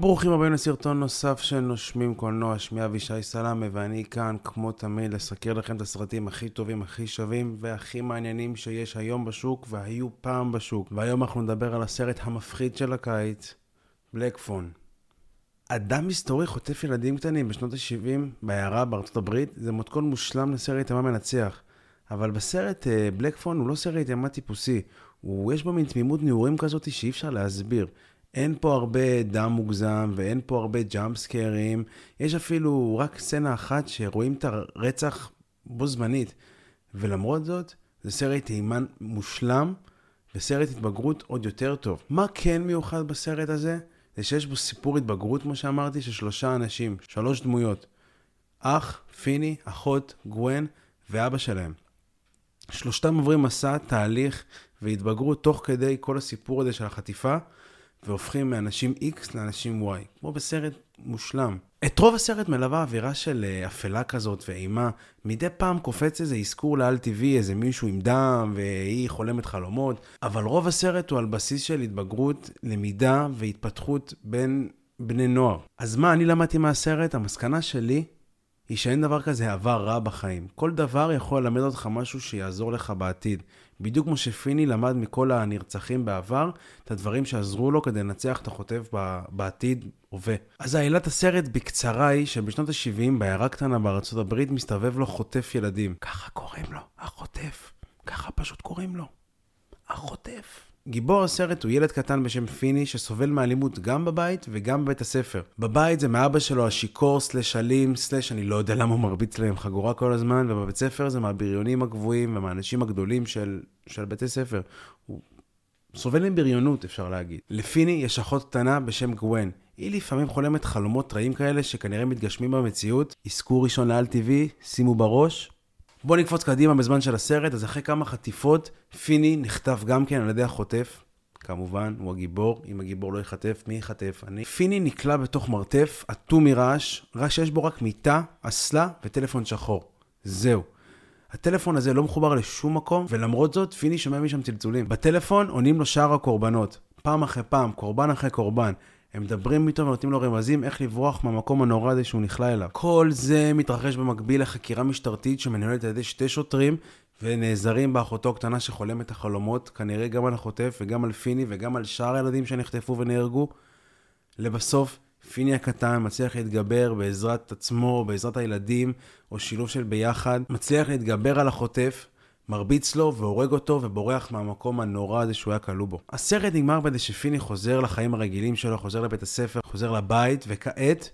ברוכים הבאים לסרטון נוסף של נושמים קולנוע, שמי אבישי סלאמה ואני כאן כמו תמיד לסקר לכם את הסרטים הכי טובים, הכי שווים והכי מעניינים שיש היום בשוק והיו פעם בשוק. והיום אנחנו נדבר על הסרט המפחיד של הקיץ, בלק פון. אדם מסתורי חוטף ילדים קטנים בשנות ה-70 בעיירה בארצות הברית, זה מתכון מושלם לסרט אימה מנצח. אבל בסרט בלק פון הוא לא סרט אימה טיפוסי, הוא, יש בו מין תמימות נעורים כזאת שאי אפשר להסביר. אין פה הרבה דם מוגזם ואין פה הרבה ג'אמפ סקיירים. יש אפילו רק סצנה אחת שרואים את הרצח בו זמנית. ולמרות זאת, זה סרט אימן מושלם וסרט התבגרות עוד יותר טוב. מה כן מיוחד בסרט הזה? זה שיש בו סיפור התבגרות, כמו שאמרתי, של שלושה אנשים, שלוש דמויות. אח, פיני, אחות, גווין ואבא שלהם. שלושתם עוברים מסע, תהליך והתבגרות תוך כדי כל הסיפור הזה של החטיפה. והופכים מאנשים X לאנשים Y, כמו בסרט מושלם. את רוב הסרט מלווה אווירה של uh, אפלה כזאת ואימה. מדי פעם קופץ איזה אזכור לעל טבעי, איזה מישהו עם דם והיא חולמת חלומות, אבל רוב הסרט הוא על בסיס של התבגרות, למידה והתפתחות בין בני נוער. אז מה אני למדתי מהסרט? המסקנה שלי היא שאין דבר כזה עבר רע בחיים. כל דבר יכול ללמד אותך משהו שיעזור לך בעתיד. בדיוק כמו שפיני למד מכל הנרצחים בעבר, את הדברים שעזרו לו כדי לנצח את החוטף בעתיד הווה. אז העילת הסרט בקצרה היא שבשנות ה-70 בעיירה קטנה בארצות הברית מסתובב לו חוטף ילדים. ככה קוראים לו, החוטף. ככה פשוט קוראים לו. החוטף. גיבור הסרט הוא ילד קטן בשם פיני שסובל מאלימות גם בבית וגם בבית הספר. בבית זה מאבא שלו השיכור סלש אלים סלש אני לא יודע למה הוא מרביץ להם חגורה כל הזמן ובבית ספר זה מהבריונים הגבוהים ומהאנשים הגדולים של, של בתי ספר. הוא סובל מבריונות אפשר להגיד. לפיני יש אחות קטנה בשם גווין. היא לפעמים חולמת חלומות רעים כאלה שכנראה מתגשמים במציאות. אזכור ראשון לעל טבעי, שימו בראש, בואו נקפוץ קדימה בזמן של הסרט, אז אחרי כמה חטיפות, פיני נחטף גם כן על ידי החוטף. כמובן, הוא הגיבור, אם הגיבור לא ייחטף, מי ייחטף? אני. פיני נקלע בתוך מרתף, אטום מרעש, רק שיש בו רק מיטה, אסלה וטלפון שחור. זהו. הטלפון הזה לא מחובר לשום מקום, ולמרות זאת, פיני שומע משם צלצולים. בטלפון עונים לו שאר הקורבנות. פעם אחרי פעם, קורבן אחרי קורבן. הם מדברים איתו ונותנים לו רמזים איך לברוח מהמקום הנורא הזה שהוא נכלא אליו. כל זה מתרחש במקביל לחקירה משטרתית שמנוהלת על ידי שתי שוטרים ונעזרים באחותו הקטנה שחולמת החלומות, כנראה גם על החוטף וגם על פיני וגם על שאר הילדים שנחטפו ונהרגו. לבסוף, פיני הקטן מצליח להתגבר בעזרת עצמו, בעזרת הילדים, או שילוב של ביחד, מצליח להתגבר על החוטף, מרביץ לו והורג אותו ובורח מהמקום הנורא הזה שהוא היה כלוא בו. הסרט נגמר בזה שפיני חוזר לחיים הרגילים שלו, חוזר לבית הספר, חוזר לבית, וכעת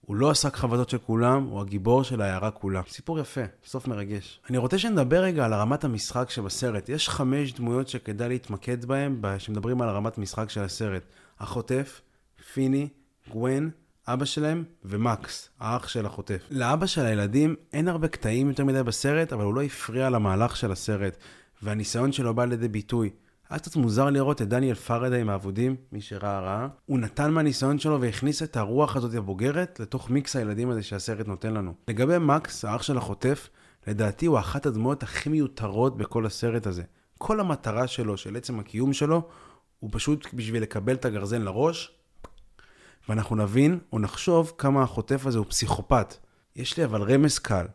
הוא לא השק חבטות של כולם, הוא הגיבור של העיירה כולה. סיפור יפה, סוף מרגש. אני רוצה שנדבר רגע על הרמת המשחק שבסרט. יש חמש דמויות שכדאי להתמקד בהן, כשמדברים על הרמת משחק של הסרט. החוטף, פיני, גווין, אבא שלהם ומקס, האח של החוטף. לאבא של הילדים אין הרבה קטעים יותר מדי בסרט, אבל הוא לא הפריע למהלך של הסרט, והניסיון שלו בא לידי ביטוי. היה קצת מוזר לראות את דניאל פרדה עם האבודים, מי שראה ראה. הוא נתן מהניסיון שלו והכניס את הרוח הזאת הבוגרת לתוך מיקס הילדים הזה שהסרט נותן לנו. לגבי מקס, האח של החוטף, לדעתי הוא אחת הדמויות הכי מיותרות בכל הסרט הזה. כל המטרה שלו, של עצם הקיום שלו, הוא פשוט בשביל לקבל את הגרזן לראש, ואנחנו נבין או נחשוב כמה החוטף הזה הוא פסיכופת. יש לי אבל רמז קל.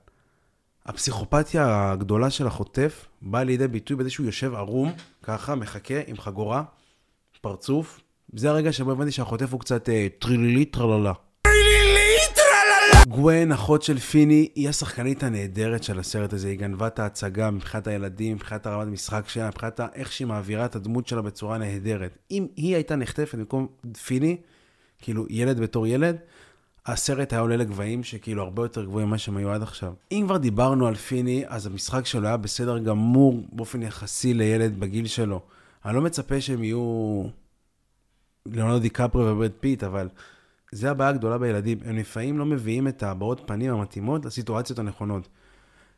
הפסיכופתיה הגדולה של החוטף באה לידי ביטוי בזה שהוא יושב ערום, ככה, מחכה, עם חגורה, פרצוף. זה הרגע שבו הבנתי שהחוטף הוא קצת אה, טרילילי טרללה. גווין, אחות של פיני, היא השחקנית הנהדרת של הסרט הזה. היא גנבה את ההצגה מבחינת הילדים, מבחינת הרמת משחק שלה, מבחינת איך שהיא מעבירה את הדמות שלה בצורה נהדרת. אם היא הייתה נחטפת במקום פיני, כאילו, ילד בתור ילד, הסרט היה עולה לגבהים שכאילו הרבה יותר גבוהים ממה שהם היו עד עכשיו. אם כבר דיברנו על פיני, אז המשחק שלו היה בסדר גמור באופן יחסי לילד בגיל שלו. אני לא מצפה שהם יהיו ליאונרדו דיקפרי וברד פיט, אבל זה הבעיה הגדולה בילדים. הם לפעמים לא מביאים את הבעות פנים המתאימות לסיטואציות הנכונות.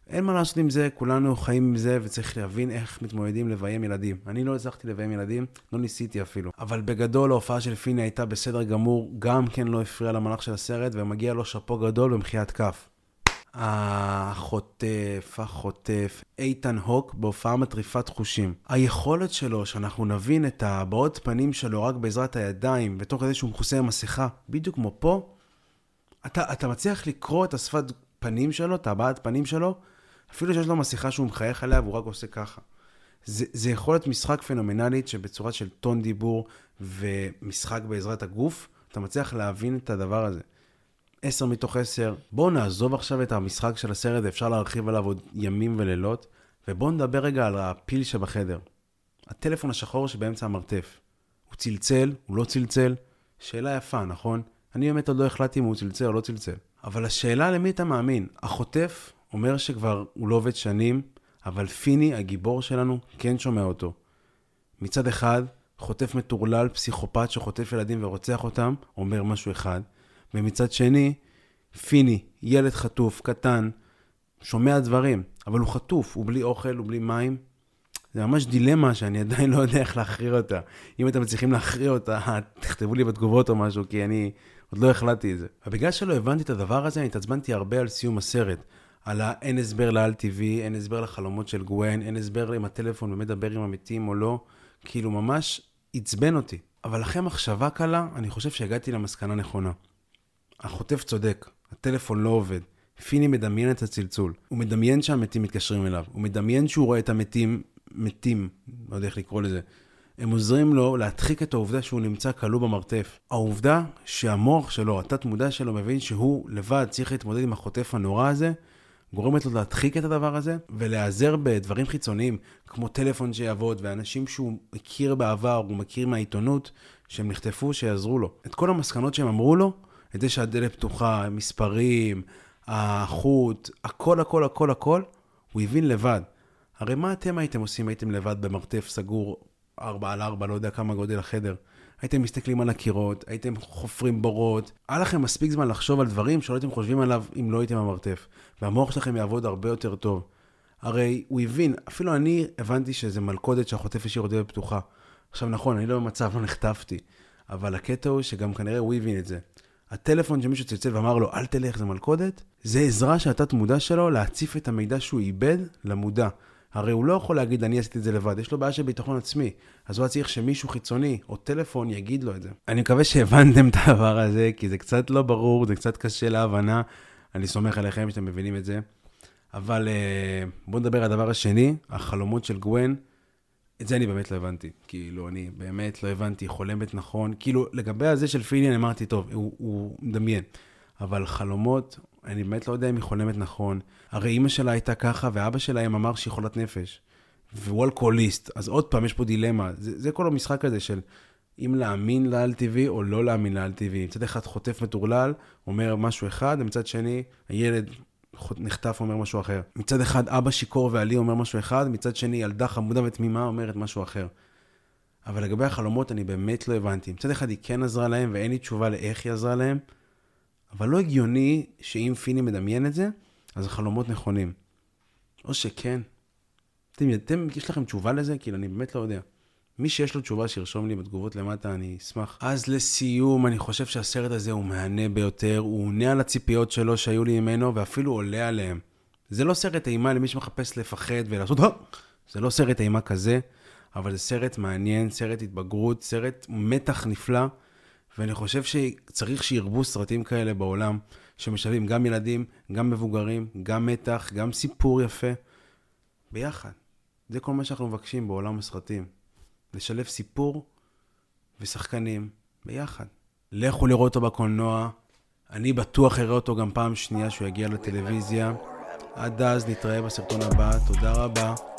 אין מה לעשות עם זה, כולנו חיים עם זה, וצריך להבין איך מתמודדים לביים ילדים. אני לא הצלחתי לביים ילדים, לא ניסיתי אפילו. אבל בגדול ההופעה של פיני הייתה בסדר גמור, גם כן לא הפריע למהלך של הסרט, ומגיע לו שאפו גדול במחיית כף. החוטף, החוטף, איתן הוק בהופעה מטריפת חושים. היכולת שלו שאנחנו נבין את הבעות פנים שלו רק בעזרת הידיים, ותוך כדי שהוא מכוסה עם מסכה, בדיוק כמו פה, אתה, אתה מצליח לקרוא את השפת פנים שלו, את הבעת פנים שלו, אפילו שיש לו מסכה שהוא מחייך עליה והוא רק עושה ככה. זה, זה יכול להיות משחק פנומנלית שבצורה של טון דיבור ומשחק בעזרת הגוף, אתה מצליח להבין את הדבר הזה. 10 מתוך 10. בואו נעזוב עכשיו את המשחק של הסרט, אפשר להרחיב עליו עוד ימים ולילות, ובואו נדבר רגע על הפיל שבחדר. הטלפון השחור שבאמצע המרתף. הוא צלצל, הוא לא צלצל? שאלה יפה, נכון? אני באמת עוד לא החלטתי אם הוא צלצל או לא צלצל. אבל השאלה למי אתה מאמין? החוטף אומר שכבר הוא לא עובד שנים, אבל פיני, הגיבור שלנו, כן שומע אותו. מצד אחד, חוטף מטורלל, פסיכופת שחוטף ילדים ורוצח אותם, אומר משהו אחד. ומצד שני, פיני, ילד חטוף, קטן, שומע דברים, אבל הוא חטוף, הוא בלי אוכל, הוא בלי מים. זה ממש דילמה שאני עדיין לא יודע איך להכריע אותה. אם אתם מצליחים להכריע אותה, תכתבו לי בתגובות או משהו, כי אני עוד לא החלטתי את זה. ובגלל שלא הבנתי את הדבר הזה, אני התעצבנתי הרבה על סיום הסרט. על האין הסבר לאל טבעי, אין הסבר לחלומות של גווין, אין הסבר אם הטלפון באמת מדבר עם המתים או לא. כאילו, ממש עצבן אותי. אבל אחרי מחשבה קלה, אני חושב שהגעתי למסקנה נכונה. החוטף צודק, הטלפון לא עובד. פיני מדמיין את הצלצול. הוא מדמיין שהמתים מתקשרים אליו. הוא מדמיין שהוא רואה את המתים, מתים, לא יודע איך לקרוא לזה. הם עוזרים לו להדחיק את העובדה שהוא נמצא כלוא במרתף. העובדה שהמוח שלו, התת מודע שלו, מבין שהוא לבד צריך להתמודד עם החוטף הנורא הזה, גורמת לו להדחיק את הדבר הזה ולהיעזר בדברים חיצוניים, כמו טלפון שיעבוד, ואנשים שהוא הכיר בעבר, הוא מכיר מהעיתונות, שהם נחטפו, שיעזרו לו. את כל המסקנות שהם אמרו לו, את זה שהדלת פתוחה, מספרים, החוט, הכל, הכל, הכל, הכל, הוא הבין לבד. הרי מה אתם הייתם עושים? הייתם לבד במרתף סגור, 4 על 4, לא יודע כמה גודל החדר. הייתם מסתכלים על הקירות, הייתם חופרים בורות. היה לכם מספיק זמן לחשוב על דברים שלא הייתם חושבים עליו אם לא הייתם במרתף. והמוח שלכם יעבוד הרבה יותר טוב. הרי הוא הבין, אפילו אני הבנתי שזה מלכודת שהחוטף השאיר אותי בפתוחה. עכשיו נכון, אני לא במצב, לא נחטפתי. אבל הקטע הוא שגם כנראה הוא הבין את זה. הטלפון שמישהו צלצל ואמר לו, אל תלך, זה מלכודת, זה עזרה שהתת מודע שלו להציף את המידע שהוא איבד למודע. הרי הוא לא יכול להגיד, אני עשיתי את זה לבד, יש לו בעיה של ביטחון עצמי. אז הוא היה צריך שמישהו חיצוני או טלפון יגיד לו את זה. אני מקווה שהבנתם את הדבר הזה, כי זה קצת לא ברור, זה קצת קשה להבנה. אני סומך עליכם שאתם מבינים את זה. אבל אה, בואו נדבר על הדבר השני, החלומות של גווין. את זה אני באמת לא הבנתי. כאילו, אני באמת לא הבנתי, חולמת נכון. כאילו, לגבי הזה של פיני, אמרתי, טוב, הוא, הוא מדמיין. אבל חלומות, אני באמת לא יודע אם היא חולמת נכון. הרי אימא שלה הייתה ככה, ואבא שלהם אמר שהיא חולת נפש. והוא אלכוהוליסט. אז עוד פעם, יש פה דילמה. זה, זה כל המשחק הזה של אם להאמין לאל טבעי או לא להאמין לאל טבעי. מצד אחד חוטף מטורלל, אומר משהו אחד, ומצד שני, הילד נחטף אומר משהו אחר. מצד אחד אבא שיכור ועלי אומר משהו אחד, מצד שני ילדה חמודה ותמימה אומרת משהו אחר. אבל לגבי החלומות אני באמת לא הבנתי. מצד אחד היא כן עזרה להם ואין לי תשובה לאיך היא עזרה להם, אבל לא הגיוני שאם פיני מדמיין את זה, אז החלומות נכונים. או שכן. אתם, אתם, יש לכם תשובה לזה? כאילו, אני באמת לא יודע. מי שיש לו תשובה, שירשום לי בתגובות למטה, אני אשמח. אז לסיום, אני חושב שהסרט הזה הוא מהנה ביותר, הוא עונה על הציפיות שלו שהיו לי ממנו, ואפילו עולה עליהם. זה לא סרט אימה למי שמחפש לפחד ולעשות, זה לא סרט אימה כזה, אבל זה סרט מעניין, סרט התבגרות, סרט מתח נפלא, ואני חושב שצריך שירבו סרטים כאלה בעולם, שמשלבים גם ילדים, גם מבוגרים, גם מתח, גם סיפור יפה, ביחד. זה כל מה שאנחנו מבקשים בעולם הסרטים. לשלב סיפור ושחקנים ביחד. לכו לראות אותו בקולנוע, אני בטוח אראה אותו גם פעם שנייה שהוא יגיע לטלוויזיה. עד אז נתראה בסרטון הבא, תודה רבה.